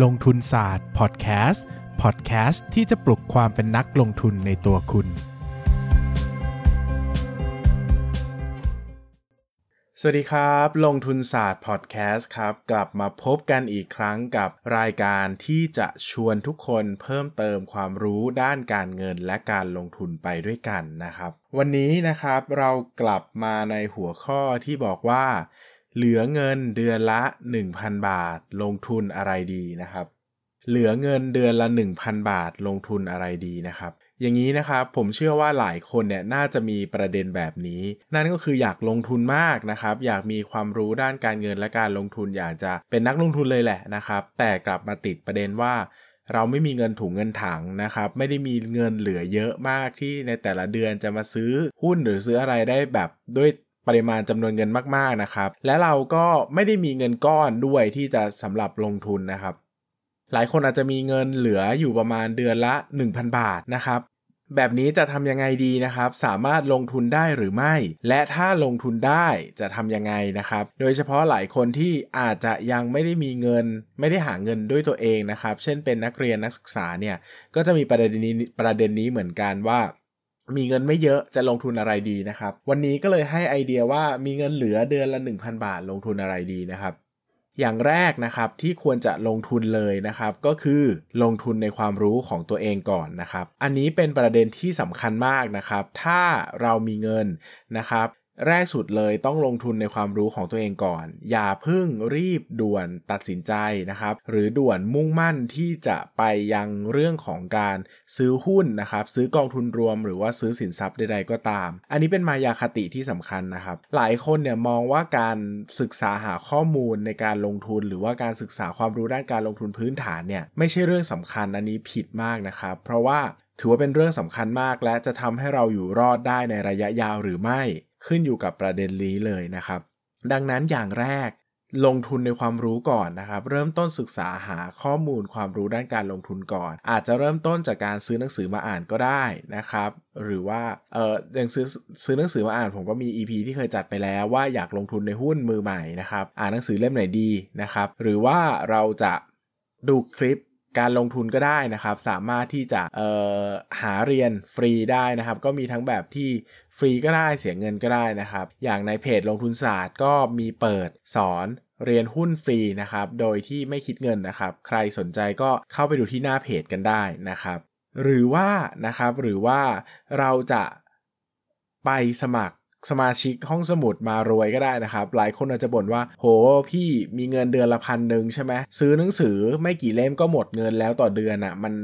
ลงทุนศาสตร์พอดแคสต์พอดแคสต์ที่จะปลุกความเป็นนักลงทุนในตัวคุณ สวัสดีครับ ลงทุนศาสตร์พอดแคสต์ครับ กลับมาพบกันอีกครั้งกับรายการที่จะชวนทุกคนเพิ่มเติมความรู้ด้านการเงินและการลงทุนไปด้วยกันนะครับ วันนี้นะครับเรากลับมาในหัวข้อที่บอกว่า เหลือเงินเดือนละ 1,000 บาท ลงทุนอะไรดีนะครับ เหลือเงินเดือนละ 1,000 บาท ลงทุนอะไรดีนะครับ อย่างนี้นะครับผมเชื่อว่าหลายคนเนี่ยน่าจะมีประเด็นแบบนี้ นั่นก็คืออยากลงทุนมากนะครับ อยากมีความรู้ด้านการเงินและการลงทุนอยากจะเป็นนักลงทุนเลยแหละนะครับ แต่กลับมาติดประเด็นว่าเราไม่มีเงินถุงเงินถังนะครับ ไม่ได้มีเงินเหลือเยอะมากที่ในแต่ละเดือนจะมาซื้อหุ้นหรือซื้ออะไรได้แบบด้วย ปริมาณจำนวนเงินมากๆนะครับ และเราก็ไม่ได้มีเงินก้อนด้วยที่จะสำหรับลงทุนนะครับ หลายคนอาจจะมีเงินเหลืออยู่ประมาณเดือนละ 1,000 บาทนะครับ แบบนี้จะทำยังไงดีนะครับ สามารถลงทุนได้หรือไม่ และถ้าลงทุนได้จะทำยังไงนะครับ โดยเฉพาะหลายคนที่อาจจะยังไม่ได้มีเงิน ไม่ได้หาเงินด้วยตัวเองนะครับ เช่นเป็นนักเรียนนักศึกษาเนี่ยก็จะมีประเด็นนี้ประเด็นนี้เหมือนกันว่า มีเงินไม่เยอะจะลงทุนอะไรดีนะครับ วันนี้ก็เลยให้ไอเดียว่ามีเงินเหลือเดือนละ 1,000 บาทลงทุนอะไรดีนะครับ อย่างแรกนะครับที่ควรจะลงทุนเลยนะครับ ก็คือลงทุนในความรู้ของตัวเองก่อนนะครับ อันนี้เป็นประเด็นที่สำคัญมากนะครับ ถ้าเรามีเงินนะครับ แรกสุดเลยต้องลงทุนในความรู้ของตัวเองก่อน อย่าเพิ่งรีบด่วนตัดสินใจนะครับ หรือด่วนมุ่งมั่นที่จะไปยังเรื่องของการซื้อหุ้นนะครับ ซื้อกองทุนรวมหรือว่าซื้อสินทรัพย์ใดๆก็ตาม อันนี้เป็นมายาคติที่สำคัญนะครับ หลายคนเนี่ยมองว่าการศึกษาหาข้อมูลในการลงทุน หรือว่าการศึกษาความรู้ด้านการลงทุนพื้นฐานเนี่ยไม่ใช่เรื่องสำคัญอันนี้ผิดมากนะครับ เพราะว่าถือว่าเป็นเรื่องสำคัญมาก และจะทำให้เราอยู่รอดได้ในระยะยาวหรือไม่ ขึ้นอยู่กับประเด็นนี้เลยนะครับ ดังนั้นอย่างแรกลงทุนในความรู้ก่อนนะครับ เริ่มต้นศึกษาหาข้อมูลความรู้ด้านการลงทุนก่อน อาจจะเริ่มต้นจากการซื้อหนังสือมาอ่านก็ได้นะครับ หรือว่าเอออย่างซื้อซื้อหนังสือมาอ่านผมก็มี EP ที่เคยจัดไปแล้วว่าอยากลงทุนในหุ้นมือใหม่นะครับ อ่านหนังสือเล่มไหนดีนะครับ หรือว่าเราจะดูคลิป การลงทุนก็ได้นะครับ สามารถที่จะหาเรียนฟรีได้นะครับ ก็มีทั้งแบบที่ฟรีก็ได้เสียเงินก็ได้นะครับ อย่างในเพจลงทุนศาสตร์ก็มีเปิดสอนเรียนหุ้นฟรีนะครับ โดยที่ไม่คิดเงินนะครับ ใครสนใจก็เข้าไปดูที่หน้าเพจกันได้นะครับ หรือว่านะครับหรือว่าเราจะไปสมัคร สมาชิกห้องสมุดมารวยก็ได้นะครับ หลายคนอาจจะบ่นว่า โหพี่มีเงินเดือนละพันหนึ่งใช่ไหมซื้อหนังสือไม่กี่เล่มก็หมดเงินแล้วต่อเดือนอะ่ะมัน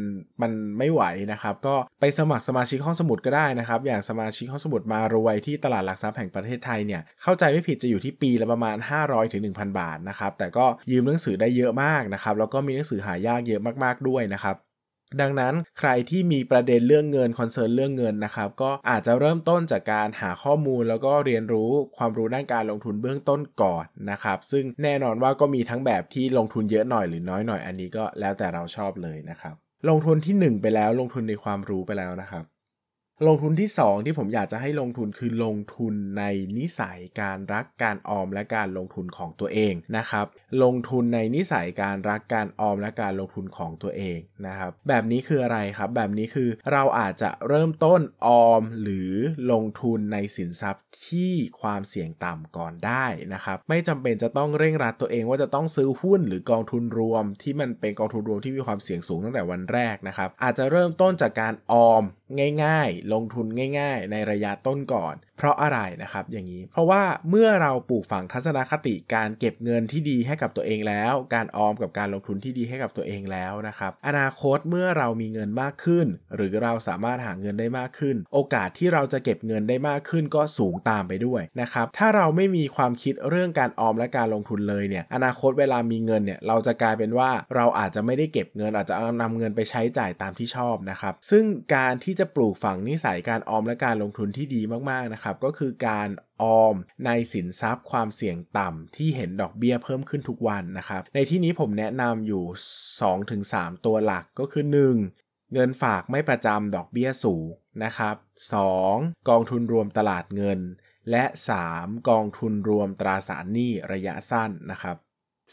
มันไม่ไหวนะครับ ก็ไปสมัครสมาชิกห้องสมุดก็ได้นะครับ อย่างสมาชิกห้องสมุดมารวยที่ตลาดหลักทรัพย์แห่งประเทศไทยเนี่ยเข้าใจไม่ผิดจะอยู่ที่ปีละประมาณ 500ถึง1,000บาทนะครับแต่ก็ยืมหนังสือได้เยอะมากนะครับแล้วก็มีหนังสือหายากเยอะมากๆด้วยนะครับ ดังนั้นใครที่มีประเด็นเรื่องเงินคอนเซิร์นเรื่องเงินนะครับก็อาจจะเริ่มต้นจากการหาข้อมูลแล้วก็เรียนรู้ความรู้ด้านการลงทุนเบื้องต้นก่อนนะครับซึ่งแน่นอนว่าก็มีทั้งแบบที่ลงทุนเยอะหน่อยหรือน้อยหน่อยอันนี้ก็แล้วแต่เราชอบเลยนะครับลงทุนที่ 1 ไปแล้วลงทุนในความรู้ไปแล้วนะครับ ลงทุนที่ 2 ที่ผมอยากจะให้ลงทุนคือลงทุนในนิสัยการรักการออมและการลงทุนของตัวเองนะครับ ลงทุนในนิสัยการรักการออมและการลงทุนของตัวเองนะครับ แบบนี้คืออะไรครับ แบบนี้คือเราอาจจะเริ่มต้นออมหรือลงทุนในสินทรัพย์ที่ความเสี่ยงต่ำก่อนได้นะครับ ไม่จำเป็นจะต้องเร่งรัดตัวเองว่าจะต้องซื้อหุ้นหรือกองทุนรวม ที่มันเป็นกองทุนรวมที่มีความเสี่ยงสูงตั้งแต่วันแรกนะครับ อาจจะเริ่มต้นจากการออมง่าย ๆลงทุนง่าย ๆ ในระยะต้นก่อน เพราะอะไรนะครับอย่างนี้ เพราะว่าเมื่อเราปลูกฝังทัศนคติการเก็บเงินที่ดีให้กับตัวเองแล้ว การออมกับการลงทุนที่ดีให้กับตัวเองแล้วนะครับ อนาคตเมื่อเรามีเงินมากขึ้น หรือเราสามารถหาเงินได้มากขึ้น โอกาสที่เราจะเก็บเงินได้มากขึ้นก็สูงตามไปด้วยนะครับ ถ้าเราไม่มีความคิดเรื่องการออมและการลงทุนเลยเนี่ย อนาคตเวลามีเงินเนี่ยเราจะกลายเป็นว่าเราอาจจะไม่ได้เก็บเงินอาจจะเอานำเงินไปใช้จ่ายตามที่ชอบนะครับ ซึ่งการที่จะปลูกฝังนิสัยการออมและการลงทุนที่ดีมากๆนะครับก็คือการออมในสินทรัพย์ความเสี่ยงต่ำที่เห็นดอกเบี้ยเพิ่มขึ้นทุกวันนะครับ ในที่นี้ผมแนะนำอยู่ 2-3 ตัวหลักก็คือ 1. เงินฝากไม่ประจำดอกเบี้ยสูงนะครับ 2. กองทุนรวมตลาดเงิน และ 3. กองทุนรวมตราสารหนี้ระยะสั้นนะครับ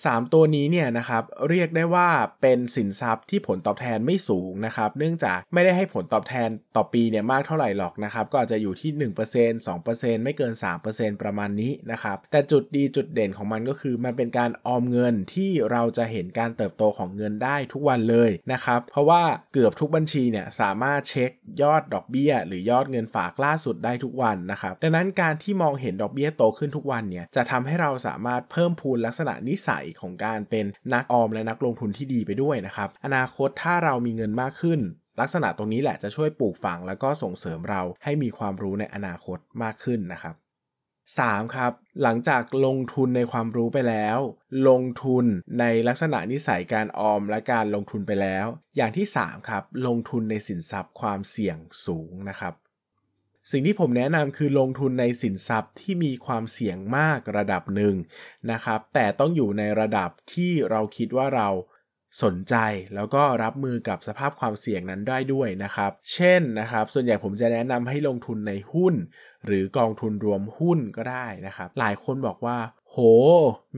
3 ตัวนี้เนี่ยนะครับเรียกได้ว่าเป็นสินทรัพย์ที่ผลตอบแทนไม่สูงนะครับ เนื่องจากไม่ได้ให้ผลตอบแทนต่อปีเนี่ยมากเท่าไหร่หรอกนะครับ ก็อาจจะอยู่ที่ 1% 2%ไม่เกิน 3%ประมาณนี้นะครับ แต่จุดดีจุดเด่นของมันก็คือมันเป็นการออมเงินที่เราจะเห็นการเติบโตของเงินได้ทุกวันเลยนะครับ เพราะว่าเกือบทุกบัญชีเนี่ยสามารถเช็คยอดดอกเบี้ย หรือยอดเงินฝากล่าสุดได้ทุกวันนะครับ ดังนั้นการที่มองเห็นดอกเบี้ยโตขึ้นทุกวันเนี่ยจะทำให้เราสามารถเพิ่มพูนลักษณะนิสัยของการเป็นนักออมและนักลงทุนที่ดีไปด้วยนะครับ อนาคตถ้าเรามีเงินมากขึ้น ลักษณะตรงนี้แหละจะช่วยปลูกฝังแล้วก็ส่งเสริมเราให้มีความรู้ในอนาคตมากขึ้นนะครับ 3. ครับ หลังจากลงทุนในความรู้ไปแล้ว ลงทุนในลักษณะนิสัยการออมและการลงทุนไปแล้ว อย่างที่ 3 ครับ ลงทุนในสินทรัพย์ความเสี่ยงสูงนะครับ สิ่งที่ผมแนะนำคือลงทุนในสินทรัพย์ที่มีความเสี่ยงมากระดับหนึ่งนะครับ แต่ต้องอยู่ในระดับที่เราคิดว่าเราสนใจแล้วก็รับมือกับสภาพความเสี่ยงนั้นได้ด้วยนะครับ เช่นนะครับ ส่วนใหญ่ผมจะแนะนำให้ลงทุนในหุ้น หรือกองทุนรวมหุ้นก็ได้นะครับ หลายคนบอกว่า โห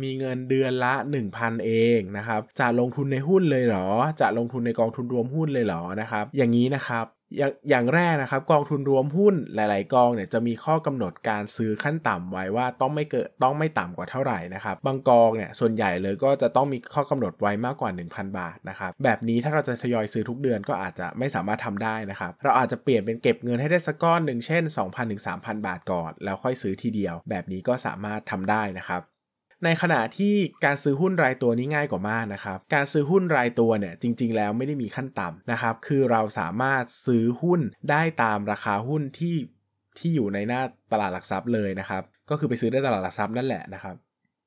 มีเงินเดือนละ 1,000 เองนะครับ จะลงทุนในหุ้นเลยเหรอ จะลงทุนในกองทุนรวมหุ้นเลยเหรอนะครับ อย่างนี้นะครับ อย่างอย่างแรกนะครับ กองทุนรวมหุ้นหลาย ๆ กองเนี่ยจะมีข้อกำหนดการซื้อขั้นต่ำไว้ว่าต้องไม่เกิดต้องไม่ต่ำกว่าเท่าไหร่นะครับ บางกองเนี่ยส่วนใหญ่เลยก็จะต้องมีข้อกำหนดไว้มากกว่า 1,000 บาทนะครับ แบบนี้ถ้าเราจะทยอยซื้อทุกเดือนก็อาจจะไม่สามารถทำได้นะครับ เราอาจจะเปลี่ยนเป็นเก็บเงินให้ได้สักก้อนหนึ่งเช่น 2,000ถึง3,000 บาทก่อน แล้วค่อยซื้อทีเดียว แบบนี้ก็สามารถทำได้นะครับ ในขณะที่การซื้อหุ้นรายตัวนี้ง่ายกว่ามากนะครับ การซื้อหุ้นรายตัวเนี่ยจริง ๆ แล้วไม่ได้มีขั้นต่ำนะครับ คือเราสามารถซื้อหุ้นได้ตามราคาหุ้นที่ที่อยู่ในหน้าตลาดหลักทรัพย์เลยนะครับ ก็คือไปซื้อได้ตลาดหลักทรัพย์นั่นแหละนะครับ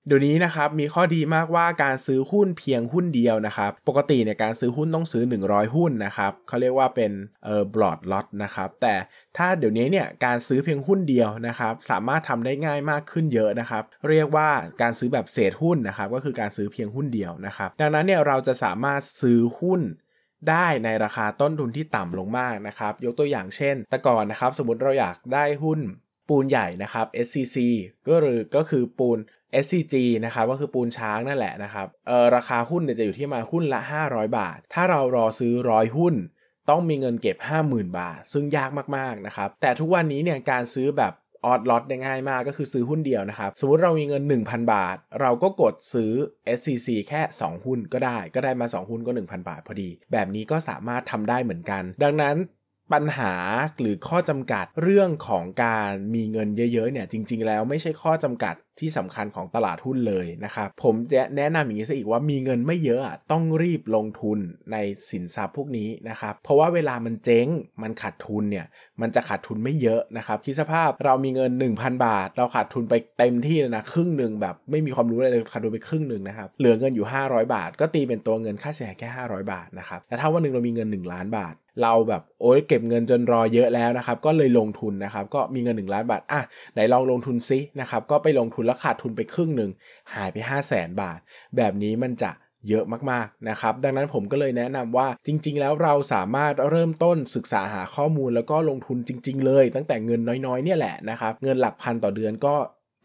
เดี๋ยวนี้นะครับมีข้อดีมากว่าการซื้อหุ้นเพียงหุ้นเดียวนะครับปกติเนี่ยการซื้อหุ้นต้องซื้อ 100 หุ้นนะครับเขาเรียกว่าเป็นเอ่อบลอดล็อตนะครับแต่ถ้าเดี๋ยวนี้เนี่ยการซื้อเพียงหุ้นเดียวนะครับสามารถทำได้ง่ายมากขึ้นเยอะนะครับเรียกว่าการซื้อแบบเศษหุ้นนะครับก็คือการซื้อเพียงหุ้นเดียวนะครับดังนั้นเนี่ยเราจะสามารถซื้อหุ้นได้ในราคาต้นทุนที่ต่ำลงมากนะครับยกตัวอย่างเช่น แต่ก่อนนะครับสมมติเราอยากได้หุ้นปูนใหญ่นะครับ SCC ก็หรือก็คือปูน SCG นะครับก็คือปูนช้างนั่นแหละนะครับเออราคาหุ้นเนี่ยจะอยู่ที่มาหุ้นละ 500 บาท ถ้าเรารอซื้อร้อยหุ้น ต้องมีเงินเก็บ 50,000 บาท ซึ่งยากมากๆนะครับแต่ทุกวันนี้เนี่ยการซื้อแบบออดล็อตได้ง่ายมากก็คือซื้อหุ้นเดียวนะครับ สมมติเรามีเงิน 1,000 บาท เราก็กดซื้อ SCC แค่ 2 หุ้นก็ได้ ก็ได้มา 2 หุ้นก็ 1,000 บาทพอดี แบบนี้ก็สามารถทำได้เหมือนกัน ดังนั้นปัญหาหรือข้อจำกัดเรื่องของการมีเงินเยอะๆเนี่ยจริง ๆ แล้วไม่ใช่ข้อจำกัด ที่สำคัญของตลาดหุ้นเลยนะครับ ผมจะแนะนำอย่างนี้ซะอีกว่ามีเงินไม่เยอะต้องรีบลงทุนในสินทรัพย์พวกนี้นะครับ เพราะว่าเวลามันเจ๊งมันขาดทุนเนี่ยมันจะขาดทุนไม่เยอะนะครับคิดสภาพเรามีเงิน 1,000 บาท เราขาดทุนไปเต็มที่นะครึ่งหนึ่งแบบไม่มีความรู้อะไรเลยขาดทุนไปครึ่งหนึ่งนะครับเหลือเงินอยู่ 500 บาท ก็ตีเป็นตัวเงินค่าเสียหายแค่ 500 บาทนะครับแต่ถ้าวันหนึ่งเรามีเงิน 1 ล้านบาทเราแบบโอ้ยเก็บเงินจนรอเยอะแล้วนะครับ ก็เลยลงทุนนะครับ ก็มีเงิน 1 ล้านบาทอะไหนลองลงทุนซินะครับ ก็ไปลงทุนแล้วขาดทุนไปครึ่งหนึ่งหายไป 5 0 0แสนบาท แบบนี้มันจะเยอะมากๆนะครับ ดังนั้นผมก็เลยแนะนำว่าจริง ๆ แล้วเราสามารถเริ่มต้นศึกษาหาข้อมูลแล้วก็ลงทุนจริง ๆ เลย ตั้งแต่เงินน้อยๆเนี่ยแหละนะครับ เงินหลักพันต่อเดือนก็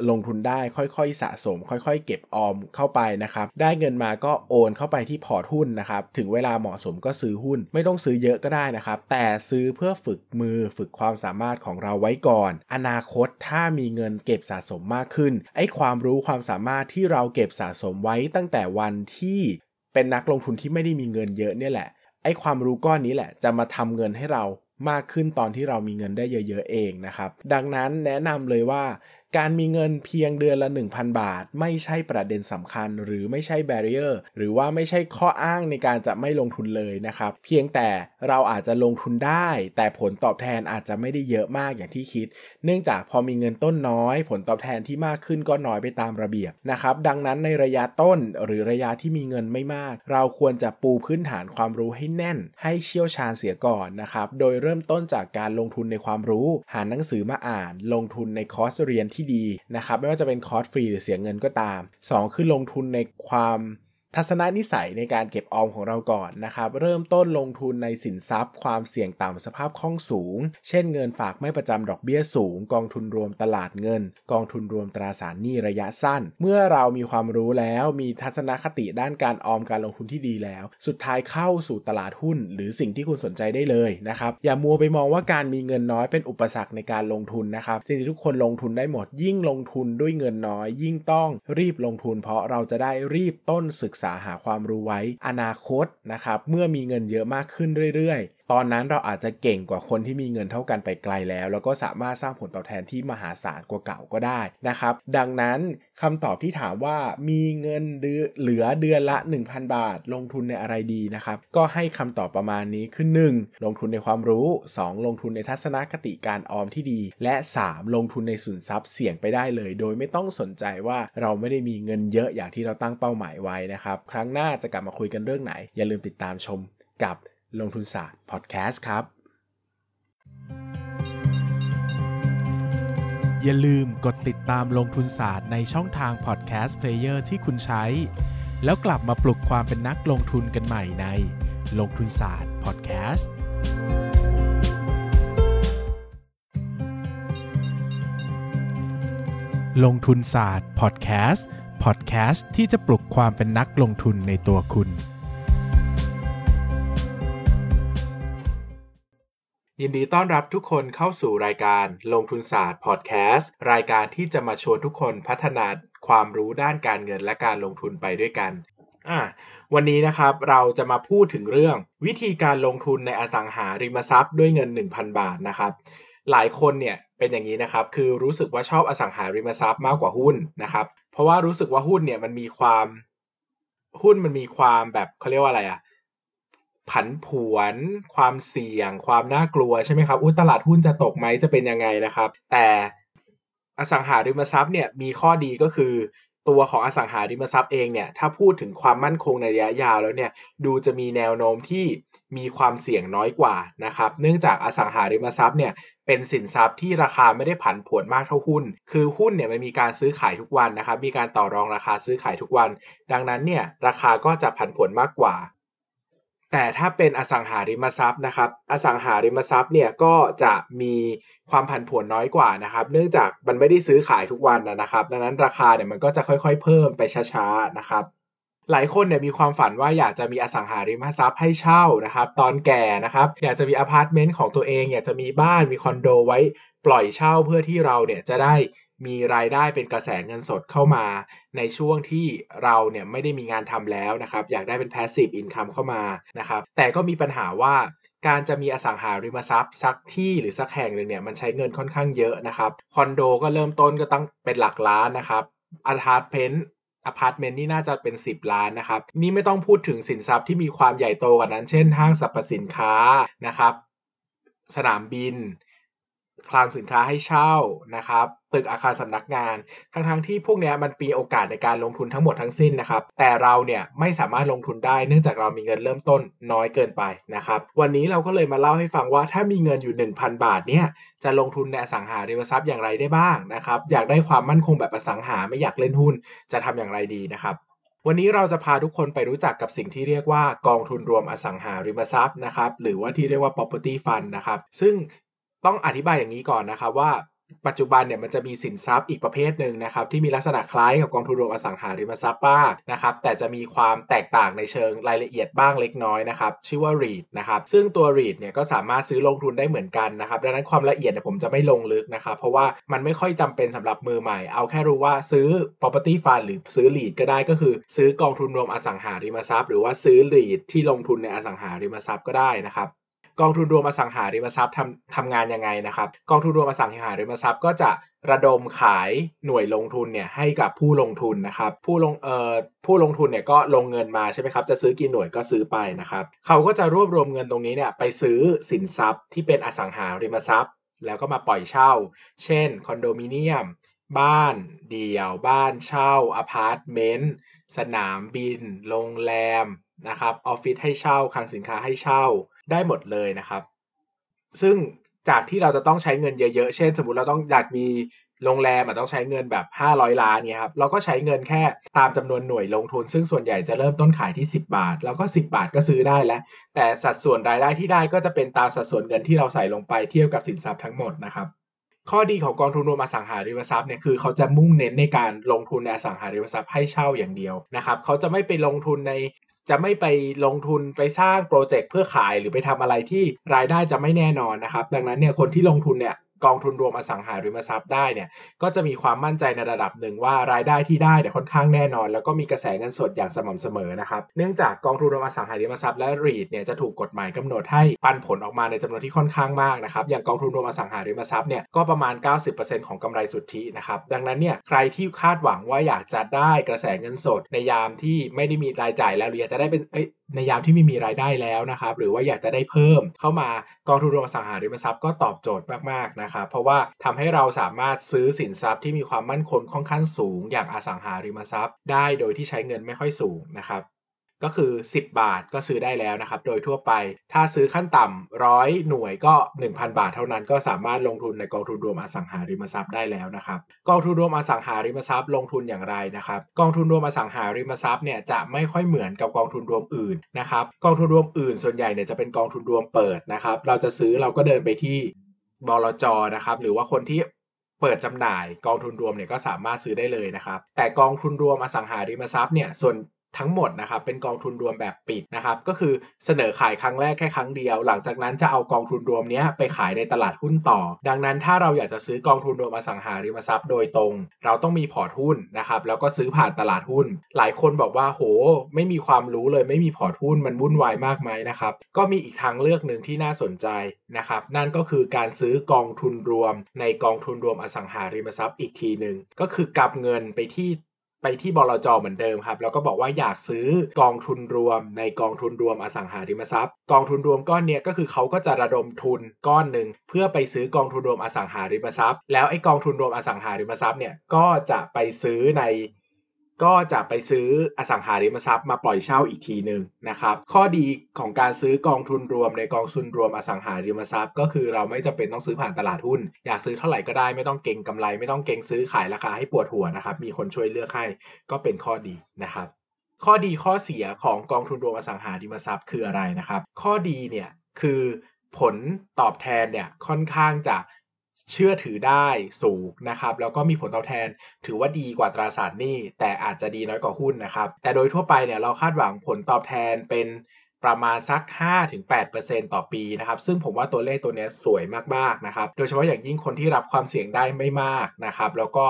ลงทุนได้ค่อยๆ สะสม ค่อยๆ เก็บออมเข้าไปนะครับ ได้เงินมาก็โอนเข้าไปที่พอร์ตหุ้นนะครับ ถึงเวลาเหมาะสมก็ซื้อหุ้น ไม่ต้องซื้อเยอะก็ได้นะครับ แต่ซื้อเพื่อฝึกมือฝึกความสามารถของเราไว้ก่อน อนาคตถ้ามีเงินเก็บสะสมมากขึ้น ไอ้ความรู้ความสามารถที่เราเก็บสะสมไว้ตั้งแต่วันที่เป็นนักลงทุนที่ไม่ได้มีเงินเยอะเนี่ยแหละ ไอ้ความรู้ก้อนนี้แหละ จะมาทำเงินให้เรามากขึ้นตอนที่เรามีเงินได้เยอะ ๆ เองนะครับ ดังนั้นแนะนำเลยว่า การมีเงินเพียงเดือนละ 1,000 บาท ไม่ใช่ประเด็นสำคัญ หรือไม่ใช่แบเรียร์หรือว่าไม่ใช่ข้ออ้างในการจะไม่ลงทุนเลยนะครับ เพียงแต่เราอาจจะลงทุนได้ แต่ผลตอบแทนอาจจะไม่ได้เยอะมากอย่างที่คิด เนื่องจากพอมีเงินต้นน้อย ผลตอบแทนที่มากขึ้นก็น้อยไปตามระเบียบนะครับดังนั้นในระยะต้นหรือระยะที่มีเงินไม่มาก เราควรจะปูพื้นฐานความรู้ให้แน่น ให้เชี่ยวชาญเสียก่อนนะครับโดยเริ่มต้นจากการลงทุนในความรู้ หาหนังสือมาอ่าน ลงทุนในคอร์สเรียนที่ดีนะครับไม่ว่าจะเป็นคอร์สฟรีหรือเสียเงินก็ตาม 2 คือลงทุนในความ ทัศนนิสัยในการเก็บออมของเราก่อนนะครับ เริ่มต้นลงทุนในสินทรัพย์ ความเสี่ยงต่ำสภาพคล่องสูง เช่นเงินฝากไม่ประจำดอกเบี้ยสูง กองทุนรวมตลาดเงิน กองทุนรวมตราสารหนี้ระยะสั้น เมื่อเรามีความรู้แล้วมีทัศนคติด้านการออมการลงทุนที่ดีแล้ว สุดท้ายเข้าสู่ตลาดหุ้น หรือสิ่งที่คุณสนใจได้เลยนะครับอย่ามัวไปมองว่าการมีเงินน้อยเป็นอุปสรรคในการลงทุนนะครับจริงๆทุกคนลงทุนได้หมดยิ่งลงทุนด้วยเงินน้อย ยิ่งต้องรีบลงทุน เพราะเราจะได้รีบต้นศึกษาหาความรู้ไว้อนาคตนะครับเมื่อมีเงินเยอะมากขึ้นเรื่อยๆ ตอนนั้นเราอาจจะเก่งกว่าคนที่มีเงินเท่ากันไปไกลแล้ว แล้วก็สามารถสร้างผลตอบแทนที่มหาศาลกว่าเก่าก็ได้นะครับ ดังนั้นคำตอบที่ถามว่ามีเงินเหลือเดือนละ 1,000 บาท ลงทุนในอะไรดีนะครับ ก็ให้คำตอบประมาณนี้คือ 1. ลงทุนในความรู้ 2. ลงทุนในทัศนคติการออมที่ดี และ 3. ลงทุนในสินทรัพย์เสี่ยงไปได้เลย โดยไม่ต้องสนใจว่าเราไม่ได้มีเงินเยอะอย่างที่เราตั้งเป้าหมายไว้นะครับ ครั้งหน้าจะกลับมาคุยกันเรื่องไหน อย่าลืมติดตามชมกับ ลงทุนศาสตร์พอดแคสต์ครับ อย่าลืมกดติดตามลงทุนศาสตร์ในช่องทาง podcast player ที่คุณใช้ แล้วกลับมาปลุกความเป็นนักลงทุนกันใหม่ในลงทุนศาสตร์พอดแคสต์ลงทุนศาสตร์พอดแคสต์พอดแคสต์ที่จะปลุกความเป็นนักลงทุนในตัวคุณ ยินดีต้อนรับทุกคนเข้าสู่รายการลงทุนศาสตร์พอดแคสต์รายการที่จะมาชวนทุกคนพัฒนาความรู้ด้านการเงินและการลงทุนไปด้วยกันอะวันนี้นะครับเราจะมาพูดถึงเรื่อง วิธีการลงทุนในอสังหาริมทรัพย์ด้วยเงิน 1,000 บาทนะครับ หลายคนเนี่ยเป็นอย่างนี้นะครับ คือรู้สึกว่าชอบอสังหาริมทรัพย์มากกว่าหุ้นนะครับ เพราะว่ารู้สึกว่าหุ้นเนี่ยมันมีความหุ้นมันมีความแบบเขาเรียกว่าอะไรอะ ผันผวน ความเสี่ยง ความน่ากลัวใช่ไหมครับอุ้ตลาดหุ้นจะตกไหมจะเป็นยังไงนะครับ แต่อสังหาริมทรัพย์เนี่ยมีข้อดีก็คือ ตัวของอสังหาริมทรัพย์เองเนี่ยถ้าพูดถึงความมั่นคงในระยะยาวแล้วเนี่ยดูจะมีแนวโน้มที่มีความเสี่ยงน้อยกว่านะครับ เนื่องจากอสังหาริมทรัพย์เนี่ยเป็นสินทรัพย์ที่ราคาไม่ได้ผันผวนมากเท่าหุ้น คือหุ้นเนี่ยมันมีการซื้อขายทุกวันนะครับ มีการต่อรองราคาซื้อขายทุกวัน ดังนั้นเนี่ยราคาก็จะผันผวนมากกว่า แต่ถ้าเป็นอสังหาริมทรัพย์นะครับ อสังหาริมทรัพย์เนี่ยก็จะมีความผันผวนน้อยกว่านะครับ เนื่องจากมันไม่ได้ซื้อขายทุกวันนะครับ ดังนั้นราคาเนี่ยมันก็จะค่อยๆ เพิ่มไปช้าๆนะครับหลายคนเนี่ยมีความฝันว่าอยากจะมีอสังหาริมทรัพย์ให้เช่านะครับตอนแก่นะครับอยากจะมีอพาร์ตเมนต์ของตัวเอง อยากจะมีบ้านมีคอนโดไว้ปล่อยเช่าเพื่อที่เราเนี่ยจะได้ มีรายได้เป็นกระแสเงินสดเข้ามา ในช่วงที่เราเนี่ยไม่ได้มีงานทำแล้วนะครับ อยากได้เป็น passive income เข้ามานะครับ แต่ก็มีปัญหาว่าการจะมีอสังหาริมทรัพย์สักที่หรือสักแห่งหนึ่งเนี่ยมันใช้เงินค่อนข้างเยอะนะครับ คอนโดก็เริ่มต้นก็ต้องเป็นหลักล้านนะครับอพาร์ตเมนต์อพาร์ตเมนต์นี่น่าจะเป็น 10 ล้านนะครับ นี่ไม่ต้องพูดถึงสินทรัพย์ที่มีความใหญ่โตกว่านั้น เช่นห้างสรรพสินค้านะครับ สนามบิน คลังสินค้าให้เช่านะครับตึกอาคารสำนักงาน ทั้งๆทที่พวกนี้มันมีโอกาสในการลงทุนทั้งหมดทั้งสิ้นนะครับ แต่เราเนี่ยไม่สามารถลงทุนได้เนื่องจากเรามีเงินเริ่มต้นน้อยเกินไปนะครับ วันนี้เราก็เลยมาเล่าให้ฟังว่าถ้ามีเงินอยู่ 1,000 บาทเนี่ยจะลงทุนในอสังหาริมทรัพย์อย่างไรได้บ้างนะครับ อยากได้ความมั่นคงแบบอสังหาไม่อยากเล่นหุ้น จะทำอย่างไรดีนะครับวันนี้เราจะพาทุกคนไปรู้จักกับสิ่งที่เรียกว่ากองทุนรวมอสังหาริมทรัพย์นะครับหรือว่าที่เรียกว่า property fund นะครับซึ่ง ต้องอธิบายอย่างนี้ก่อนนะครับว่าปัจจุบันเนี่ยมันจะมีสินทรัพย์อีกประเภทหนึ่งนะครับที่มีลักษณะคล้ายกับกองทุนรวมอสังหาริมทรัพย์บ้างนะครับแต่จะมีความแตกต่างในเชิงรายละเอียดบ้างเล็กน้อยนะครับชื่อว่า REIT นะครับซึ่งตัว REIT เนี่ยก็สามารถซื้อลงทุนได้เหมือนกันนะครับดังนั้นความละเอียดเนี่ยผมจะไม่ลงลึกนะครับเพราะว่ามันไม่ค่อยจำเป็นสำหรับมือใหม่ เอาแค่รู้ว่าซื้อ property fund หรือซื้อ REIT ก็ได้ก็คือ ซื้อกองทุนรวมอสังหาริมทรัพย์ หรือว่าซื้อ REIT ที่ลงทุนในอสังหาริมทรัพย์ก็ได้นะครับ กองทุนรวมอสังหาริมทรัพย์ทำทำงานยังไงนะครับ กองทุนรวมอสังหาริมทรัพย์ก็จะระดมขายหน่วยลงทุนเนี่ยให้กับผู้ลงทุนนะครับ ผู้ลงเอ่อผู้ลงทุนเนี่ยก็ลงเงินมาใช่ไหมครับจะซื้อกี่หน่วยก็ซื้อไปนะครับเขาก็จะรวบรวมเงินตรงนี้เนี่ยไปซื้อสินทรัพย์ที่เป็นอสังหาริมทรัพย์ แล้วก็มาปล่อยเช่า เช่นคอนโดมิเนียม บ้านเดี่ยว บ้านเช่าอพาร์ตเมนต์สนามบิน โรงแรมนะครับออฟฟิศให้เช่าคลังสินค้าให้เช่า ได้หมดเลยนะครับ ซึ่งจากที่เราจะต้องใช้เงินเยอะๆ เช่น สมมติเราต้องอยากมีโรงแรมต้องใช้เงินแบบ 500 ล้านเนี่ยครับ เราก็ใช้เงินแค่ตามจำนวนหน่วยลงทุน ซึ่งส่วนใหญ่จะเริ่มต้นขายที่ 10 บาท แล้วก็ 10 บาทก็ซื้อได้แล้ว แต่สัดส่วนรายได้ที่ได้ก็จะเป็นตามสัดส่วนเงินที่เราใส่ลงไปเทียบกับสินทรัพย์ทั้งหมดนะครับ ข้อดีของกองทุนรวมอสังหาริมทรัพย์เนี่ยคือเขาจะมุ่งเน้นในการลงทุนในอสังหาริมทรัพย์ให้เช่าอย่างเดียวนะครับ เขาจะไม่ไปลงทุนใน จะไม่ไปลงทุนไปสร้างโปรเจกต์เพื่อขายหรือไปทำอะไรที่รายได้จะไม่แน่นอนนะครับ ดังนั้นเนี่ยคนที่ลงทุนเนี่ย กองทุนรวมอสังหาริมทรัพย์ได้เนี่ยก็จะมีความมั่นใจในระดับหนึ่งว่ารายได้ที่ได้เนี่ยค่อนข้างแน่นอน แล้วก็มีกระแสเงินสดอย่างสม่ำเสมอนะครับเนื่องจากกองทุนรวมอสังหาริมทรัพย์และรีดเนี่ยจะถูกกฎหมายกำหนดให้ปันผลออกมาในจำนวนที่ค่อนข้างมากนะครับอย่างกองทุนรวมอสังหาริมทรัพย์เนี่ยก็ประมาณ 90%ของกำไรสุทธินะครับดังนั้นเนี่ยใครที่คาดหวังว่าอยากจะได้กระแสเงินสด ในยามที่ไม่ได้มีรายจ่ายแล้วหรืออยากจะได้เป็นในยามที่ไม่มีรายได้แล้วนะครับหรือว่าอยากจะได้เพิ่มเข้ามากองทุนรวมอสังหาริมทรัพย์ก็ตอบโจทย์มากๆนะครับเพราะว่าทำให้เราสามารถซื้อสินทรัพย์ที่มีความมั่นคงค่อนข้างสูง อย่างอสังหาริมทรัพย์ ได้โดยที่ใช้เงินไม่ค่อยสูงนะครับก็คือ 10 บาทก็ซื้อได้แล้วนะครับ โดยทั่วไป ถ้าซื้อขั้นต่ำร้อยหน่วยก็ 1,000 บาทเท่านั้นก็สามารถลงทุนในกองทุนรวมอสังหาริมทรัพย์ได้แล้วนะครับ กองทุนรวมอสังหาริมทรัพย์ลงทุนอย่างไรนะครับ กองทุนรวมอสังหาริมทรัพย์เนี่ยจะไม่ค่อยเหมือนกับกองทุนรวมอื่นนะครับ กองทุนรวมอื่นส่วนใหญ่เนี่ยจะเป็นกองทุนรวมเปิดนะครับ เราจะซื้อเราก็เดินไปที่ บลจนะครับ หรือว่าคนที่เปิดจำหน่ายกองทุนรวมเนี่ยก็สามารถซื้อได้เลยนะครับ แต่กองทุนรวมอสังหาริมทรัพย์เนี่ยส่วน ทั้งหมดนะครับเป็นกองทุนรวมแบบปิดนะครับก็คือเสนอขายครั้งแรกแค่ครั้งเดียว หลังจากนั้นจะเอากองทุนรวมนี้ไปขายในตลาดหุ้นต่อ ดังนั้นถ้าเราอยากจะซื้อกองทุนรวมอสังหาริมทรัพย์โดยตรง เราต้องมีพอร์ตหุ้นนะครับแล้วก็ซื้อผ่านตลาดหุ้น หลายคนบอกว่าโห ไม่มีความรู้เลยไม่มีพอร์ตหุ้นมันวุ่นวายมากไหมนะครับก็มีอีกทางเลือกหนึ่งที่น่าสนใจนะครับนั่นก็คือการซื้อกองทุนรวม ในกองทุนรวมอสังหาริมทรัพย์อีกทีหนึ่งก็คือกลับเงินไปที่ ไปที่บลจเหมือนเดิมครับ แล้วก็บอกว่าอยากซื้อกองทุนรวมในกองทุนรวมอสังหาริมทรัพย์ กองทุนรวมก้อนเนี้ยก็คือเขาก็จะระดมทุนก้อนหนึ่งเพื่อไปซื้อกองทุนรวมอสังหาริมทรัพย์ แล้วไอ้กองทุนรวมอสังหาริมทรัพย์เนี่ยก็จะไปซื้อใน ก็จะไปซื้ออสังหาริมทรัพย์มาปล่อยเช่าอีกทีหนึ่งนะครับ ข้อดีของการซื้อกองทุนรวมในกองทุนรวมอสังหาริมทรัพย์ ก็คือเราไม่จำเป็นต้องซื้อผ่านตลาดหุ้น อยากซื้อเท่าไหร่ก็ได้ไม่ต้องเก่งกำไร ไม่ต้องเก่งซื้อขายราคาให้ปวดหัวนะครับ มีคนช่วยเลือกให้ก็เป็นข้อดีนะครับ ข้อดีข้อเสียของกองทุนรวมอสังหาริมทรัพย์คืออะไรนะครับ ข้อดีเนี่ยคือผลตอบแทนเนี่ยค่อนข้างจะ เชื่อถือได้สูงนะครับ แล้วก็มีผลตอบแทน ถือว่าดีกว่าตราสารหนี้ แต่อาจจะดีน้อยกว่าหุ้นนะครับ แต่โดยทั่วไปเนี่ยเราคาดหวังผลตอบแทนเป็น ประมาณสัก 5-8%ต่อปีนะครับ ซึ่งผมว่าตัวเลขตัวนี้สวยมากๆนะครับ โดยเฉพาะอย่างยิ่งคนที่รับความเสี่ยงได้ไม่มากนะครับ แล้วก็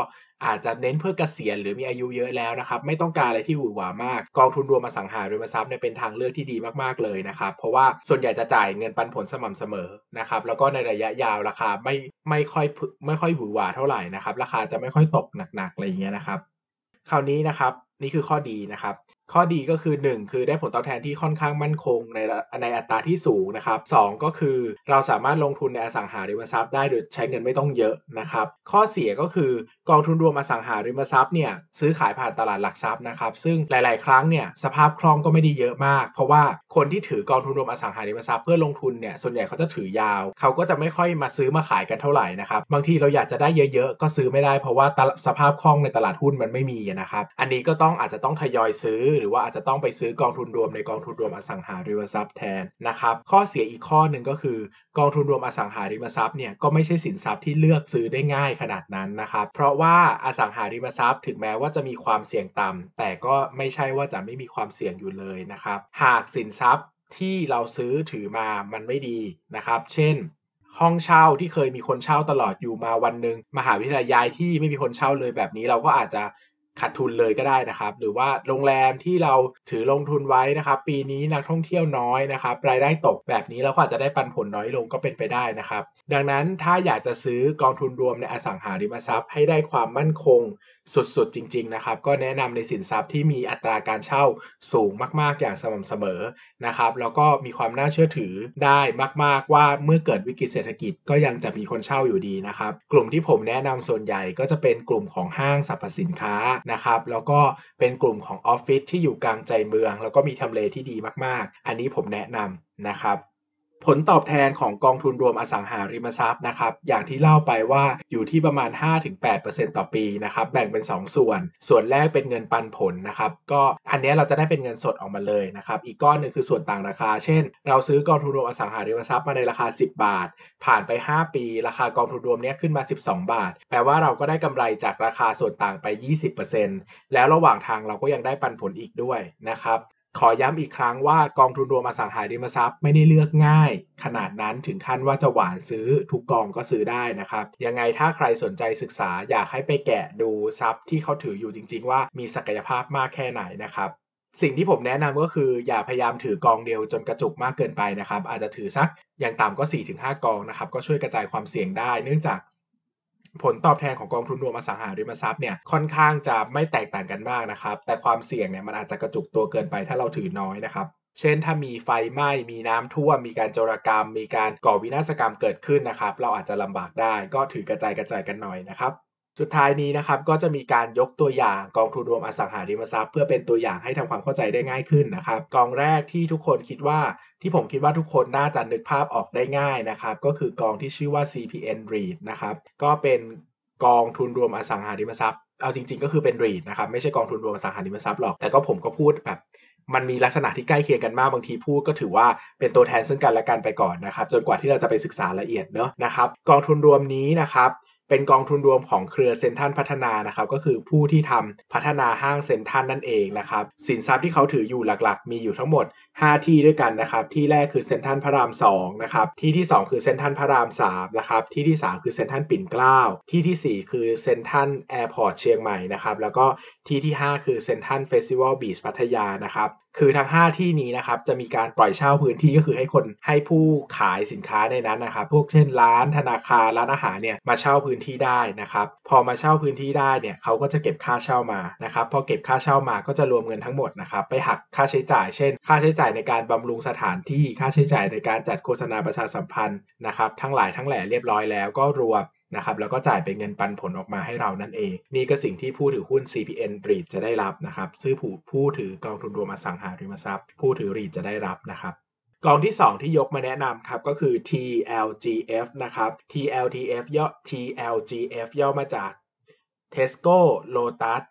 อาจจะเน้นเพื่อเกษียณหรือมีอายุเยอะแล้วนะครับ ไม่ต้องการอะไรที่หวือหวามาก กองทุนรวมอสังหาริมทรัพย์เนี่ยเป็นทางเลือกที่ดีมากๆเลยนะครับ เพราะว่าส่วนใหญ่จะจ่ายเงินปันผลสม่ำเสมอนะครับ แล้วก็ในระยะยาวราคาไม่ไม่ค่อยไม่ค่อยหวือหวาเท่าไหร่นะครับ ราคาจะไม่ค่อยตกหนักๆอะไรอย่างเงี้ยนะครับ คราวนี้นะครับนี่คือข้อดีนะครับ ข้อดีก็คือ 1 คือได้ผลตอบแทนที่ค่อนข้างมั่นคงในในอัตราที่สูงนะครับ2ก็คือเราสามารถลงทุนในอสังหาริมทรัพย์ได้โดยใช้เงินไม่ต้องเยอะนะครับข้อเสียก็คือกองทุนรวมอสังหาริมทรัพย์เนี่ยซื้อขายผ่านตลาดหลักทรัพย์นะครับซึ่งหลาย ๆ ครั้งเนี่ยสภาพคล่องก็ไม่ได้เยอะมาก เพราะว่าคนที่ถือกองทุนรวมอสังหาริมทรัพย์เพื่อลงทุนเนี่ยส่วนใหญ่เขาจะถือยาว เขาก็จะไม่ค่อยมาซื้อมาขายกันเท่าไหร่นะครับบางทีเราอยากจะได้เยอะ ๆ ก็ซื้อไม่ได้เพราะว่าสภาพคล่องในตลาดหุ้นมันไม่มีนะครับอันนี้ก็ต้องอาจจะต้องทยอยซื้อหรือว่าอาจจะต้องไปซื้อกองทุนรวมในกองทุนรวมอสังหาริมทรัพย์แทนนะครับข้อเสียอีกข้อหนึ่งก็คือกองทุนรวมอสังหาริมทรัพย์เนี่ยก็ไม่ใช่สินทรัพย์ที่เลือกซื้อได้ง่ายขนาดนั้นนะครับเพราะว่าอสังหาริมทรัพย์ ถึงแม้ว่าจะมีความเสี่ยงต่ำแต่ก็ไม่ใช่ว่าจะไม่มีความเสี่ยงอยู่เลยนะครับหากสินทรัพย์ที่เราซื้อถือมามันไม่ดีนะครับ เช่นห้องเช่าที่เคยมีคนเช่าตลอดอยู่มาวันหนึ่งมหาวิทยาลัยย้ายที่ไม่มีคนเช่าเลยแบบนี้เราก็อาจจะ ขาดทุนเลยก็ได้นะครับ หรือว่าโรงแรมที่เราถือลงทุนไว้นะครับ ปีนี้นักท่องเที่ยวน้อยนะครับ รายได้ตกแบบนี้เราก็อาจจะได้ปันผลน้อยลงก็เป็นไปได้นะครับ ดังนั้นถ้าอยากจะซื้อกองทุนรวมในอสังหาริมทรัพย์ ให้ได้ความมั่นคงสุดๆ จริง ๆ นะครับ ก็แนะนำในสินทรัพย์ที่มีอัตราการเช่าสูงมาก ๆ อย่างสม่ำเสมอนะครับ แล้วก็มีความน่าเชื่อถือได้มาก ๆ ว่าเมื่อเกิดวิกฤตเศรษฐกิจก็ยังจะมีคนเช่าอยู่ดีนะครับ กลุ่มที่ผมแนะนำส่วนใหญ่ก็จะเป็นกลุ่มของห้างสรรพสินค้านะครับ แล้วก็เป็นกลุ่มของออฟฟิศที่อยู่กลางใจเมือง แล้วก็มีทำเลที่ดีมากๆ อันนี้ผมแนะนำนะครับ ผลตอบแทนของกองทุนรวมอสังหาริมทรัพย์นะครับ อย่างที่เล่าไปว่าอยู่ที่ประมาณ 5-8%ต่อปีนะครับแบ่งเป็น 2 ส่วน ส่วนแรกเป็นเงินปันผลนะครับ ก็อันนี้เราจะได้เป็นเงินสดออกมาเลยนะครับ อีกก้อนหนึ่งคือส่วนต่างราคา เช่น เราซื้อกองทุนรวมอสังหาริมทรัพย์มาในราคา 10 บาท ผ่านไป 5 ปี ราคากองทุนรวมนี้ขึ้นมา 12 บาท แปลว่าเราก็ได้กำไรจากราคาส่วนต่างไป 20%แล้วระหว่างทางเราก็ยังได้ปันผลอีกด้วยนะครับ ขอย้ำอีกครั้งว่ากองทุนรวมอสังหาริมทรัพย์ไม่ได้เลือกง่าย ขนาดนั้นถึงขั้นว่าจะหวานซื้อทุกกองก็ซื้อได้นะครับ ยังไงถ้าใครสนใจศึกษาอยากให้ไปแกะดูทรัพย์ที่เขาถืออยู่จริง ๆ ว่ามีศักยภาพมากแค่ไหนนะครับสิ่งที่ผมแนะนำก็คืออย่าพยายามถือกองเดียวจนกระจุกมากเกินไปนะครับ อาจจะถือสักอย่างต่ำก็ 4-5 กองนะครับ ก็ช่วยกระจายความเสี่ยงได้ เนื่องจาก ผลตอบแทนของกองทุนรวมอสังหาริมทรัพย์เนี่ยค่อนข้างจะไม่แตกต่างกันมากนะครับแต่ความเสี่ยงเนี่ยมันอาจจะกระจุกตัวเกินไปถ้าเราถือน้อยนะครับเช่น ถ้ามีไฟไหม้ มีน้ำท่วม มีการโจรกรรม มีการก่อวินาศกรรมเกิดขึ้นนะครับ เราอาจจะลำบากได้ ก็ถือกระจายกระจายกันหน่อยนะครับ สุดท้ายนี้นะครับก็จะมีการยกตัวอย่างกองทุนรวมอสังหาริมทรัพย์เพื่อเป็นตัวอย่างให้ทำความเข้าใจได้ง่ายขึ้นนะครับกองแรกที่ทุกคนคิดว่าที่ผมคิดว่าทุกคนน่าจะนึกภาพออกได้ง่ายนะครับก็คือกองที่ชื่อว่า CPN REIT นะครับก็เป็นกองทุนรวมอสังหาริมทรัพย์ เอาจริง ๆ ก็คือเป็น REIT นะครับไม่ใช่กองทุนรวมอสังหาริมทรัพย์หรอกแต่ก็ผมก็พูดแบบมันมีลักษณะที่ใกล้เคียงกันมากบางทีพูดก็ถือว่าเป็นตัวแทนซึ่งกันและกันไปก่อนนะครับ จนกว่าที่เราจะไปศึกษาละเอียดเนอะนะครับ กองทุนรวมนี้นะครับ เป็นกองทุนรวมของเครือเซ็นทรัลพัฒนานะครับก็คือผู้ที่ทำพัฒนาห้างเซ็นทรัลนั่นเองนะครับสินทรัพย์ที่เขาถืออยู่หลักๆ มีอยู่ทั้งหมด 5 ที่ด้วยกันนะครับ ที่แรกคือเซ็นทรัลพระราม2นะครับที่ที่ 2 คือเซ็นทรัลพระราม3นะครับที่ที่ 3 คือเซ็นทรัลปิ่นเกล้าที่ที่ 4 คือเซ็นทรัลแอร์พอร์ตเชียงใหม่นะครับแล้วก็ที่ที่ 5 คือเซ็นทรัลเฟสติวัลบีชพัทยานะครับคือทั้ง 5 ที่นี้นะครับจะมีการปล่อยเช่าพื้นที่ก็คือให้คนให้ผู้ขายสินค้าในนั้นนะครับพวกเช่นร้านธนาคารร้านอาหารเนี่ยมาเช่าพื้นที่ได้นะครับพอมาเช่าพื้นที่ได้เนี่ยเขาก็จะเก็บค่าเช่ามานะครับพอเก็บค่าเช่ามาก็จะรวมเงินทั้งหมดนะครับไปหักค่าใช้จ่ายเช่น ค่าใช้จ่ายในการบำรุงสถานที่ค่าใช้จ่ายในการจัดโฆษณาประชาสัมพันธ์นะครับ ทั้งหลายทั้งแหล่เรียบร้อยแล้วก็รวมนะครับแล้วก็จ่ายเป็นเงินปันผลออกมาให้เรานั่นเอง นี่ก็สิ่งที่ผู้ถือหุ้น CPN REIT จะได้รับนะครับซื้อผู้ผู้ถือกองทุนรวมอสังหาริมทรัพย์ ผู้ถือ REIT จะได้รับนะครับกองที่ 2 ที่ยกมาแนะนำครับก็คือ TLGF นะครับ TLTF ย่อ TLGF ย่อมาจาก Tesco Lotus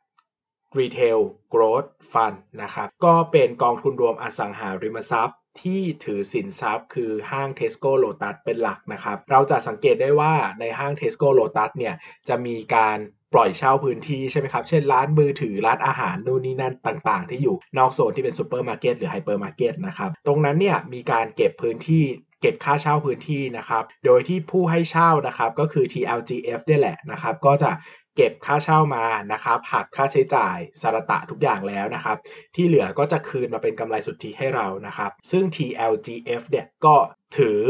Retail Growth Fund นะครับก็เป็นกองทุนรวมอสังหาริมทรัพย์ที่ถือสินทรัพย์คือห้าง Tesco Lotus เป็นหลักนะครับ เราจะสังเกตได้ว่าในห้าง Tesco Lotus เนี่ยจะมีการปล่อยเช่าพื้นที่ใช่ไหมครับ เช่นร้านมือถือร้านอาหารนู่นนี่นั่นต่างๆ ที่อยู่นอกโซนที่เป็นซูเปอร์มาร์เก็ตหรือไฮเปอร์มาร์เก็ตนะครับ ตรงนั้นเนี่ยมีการเก็บพื้นที่เก็บค่าเช่าพื้นที่นะครับ โดยที่ผู้ให้เช่านะครับก็คือ TLGF เนี่แหละนะครับ ก็จะ เก็บค่าเช่ามานะครับหักค่าใช้จ่ายสารตะทุกอย่างแล้วนะครับ ที่เหลือก็จะคืนมาเป็นกำไรสุทธิให้เรานะครับ ซึ่ง TLGF เนี่ยก็ถือ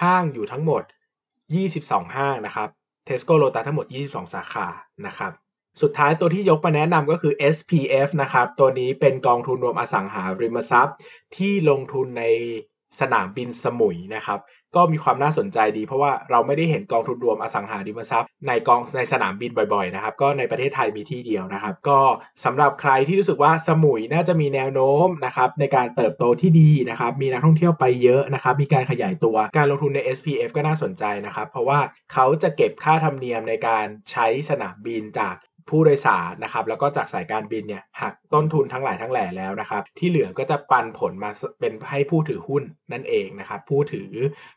ห้างอยู่ทั้งหมด 22 ห้างนะครับ Tesco Lotus ทั้งหมด 22 สาขานะครับสุดท้ายตัวที่ยกมาแนะนำก็คือ SPF นะครับ ตัวนี้เป็นกองทุนรวมอสังหาริมทรัพย์ ที่ลงทุนในสนามบินสมุยนะครับ ก็มีความน่าสนใจดี เพราะว่าเราไม่ได้เห็นกองทุนรวมอสังหาริมทรัพย์ ในกองในสนามบินบ่อยๆนะครับก็ในประเทศไทยมีที่เดียวนะครับ ก็สำหรับใครที่รู้สึกว่าสมุยน่าจะมีแนวโน้มนะครับในการเติบโตที่ดีนะครับมีนักท่องเที่ยวไปเยอะนะครับมีการขยายตัวการลงทุนใน SPF ก็น่าสนใจนะครับ เพราะว่าเขาจะเก็บค่าธรรมเนียมในการใช้สนามบินจาก ผู้โดยสารนะครับแล้วก็จากสายการบินเนี่ยหักต้นทุนทั้งหลายทั้งแหล่แล้วนะครับที่เหลือก็จะปันผลมาเป็นให้ผู้ถือหุ้นนั่นเองนะครับผู้ถือ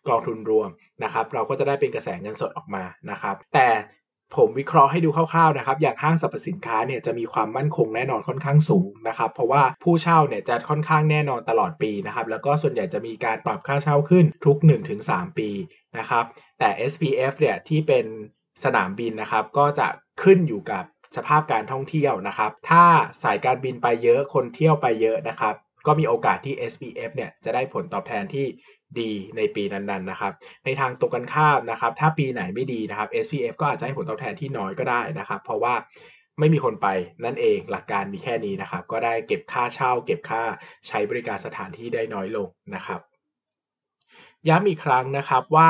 กองทุนรวมนะครับเราก็จะได้เป็นกระแสเงินสดออกมานะครับแต่ผมวิเคราะห์ให้ดูคร่าวๆนะครับ อย่างห้างสรรพสินค้าเนี่ยจะมีความมั่นคงแน่นอนค่อนข้างสูงนะครับ เพราะว่าผู้เช่าเนี่ยจะค่อนข้างแน่นอนตลอดปีนะครับ แล้วก็ส่วนใหญ่จะมีการปรับค่าเช่าขึ้นทุก 1-3 ปีนะครับ แต่ SPF เนี่ยที่เป็นสนามบินนะครับ ก็จะขึ้นอยู่กับ สภาพการท่องเที่ยวนะครับ ถ้าสายการบินไปเยอะคนเที่ยวไปเยอะนะครับ ก็มีโอกาสที่ SPF เนี่ยจะได้ผลตอบแทนที่ดีในปีนั้นๆนะครับ ในทางตรงกันข้ามนะครับ ถ้าปีไหนไม่ดีนะครับ SPF ก็อาจจะให้ผลตอบแทนที่น้อยก็ได้นะครับ เพราะว่าไม่มีคนไปนั่นเองหลักการมีแค่นี้นะครับ ก็ได้เก็บค่าเช่า เก็บค่าใช้บริการสถานที่ได้น้อยลงนะครับ ย้ำอีกครั้งนะครับว่า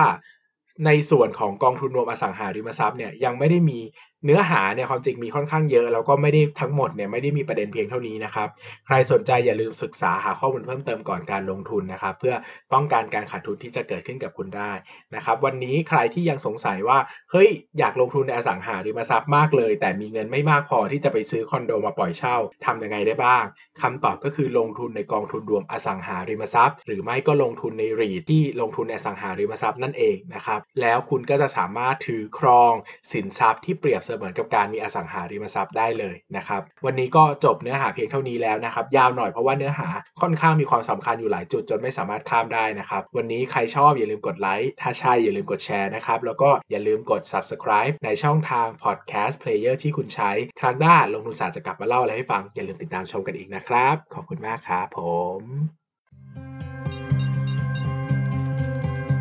ในส่วนของกองทุนรวมอสังหาริมทรัพย์เนี่ยยังไม่ได้มี เนื้อหาเนี่ยความจริงมีค่อนข้างเยอะ แล้วก็ไม่ได้ทั้งหมดเนี่ยไม่ได้มีประเด็นเพียงเท่านี้นะครับ ใครสนใจอย่าลืมศึกษาหาข้อมูลเพิ่มเติมก่อนการลงทุนนะครับ เพื่อป้องกันการขาดทุนที่จะเกิดขึ้นกับคุณได้นะครับ วันนี้ใครที่ยังสงสัยว่าเฮ้ยอยากลงทุนในอสังหาริมทรัพย์มากเลย แต่มีเงินไม่มากพอที่จะไปซื้อคอนโดมาปล่อยเช่าทำยังไงได้บ้างคำตอบก็คือลงทุนในกองทุนรวมอสังหาริมทรัพย์ หรือไม่ก็ลงทุนในรีทที่ลงทุนในอสังหาริมทรัพย์นั่นเองนะครับแล้วคุณก็จะสามารถถือครองสินทรัพย์ที่เปรียบเสมือนกับการมีอสังหาริมทรัพย์ได้เลยนะครับ วันนี้ก็จบเนื้อหาเพียงเท่านี้แล้วนะครับ ยาวหน่อยเพราะว่าเนื้อหาค่อนข้างมีความสำคัญอยู่หลายจุดจนไม่สามารถข้ามได้นะครับ วันนี้ใครชอบอย่าลืมกดไลค์ถ้าใช่อย่าลืมกดแชร์นะครับ แล้วก็อย่าลืมกด subscribe ในช่องทาง podcast player ที่คุณใช้ครั้งหน้าลงทุนศาสตร์จะกลับมาเล่าอะไรให้ฟังอย่าลืมติดตามชมกันอีกนะครับ ขอบคุณมากครับผม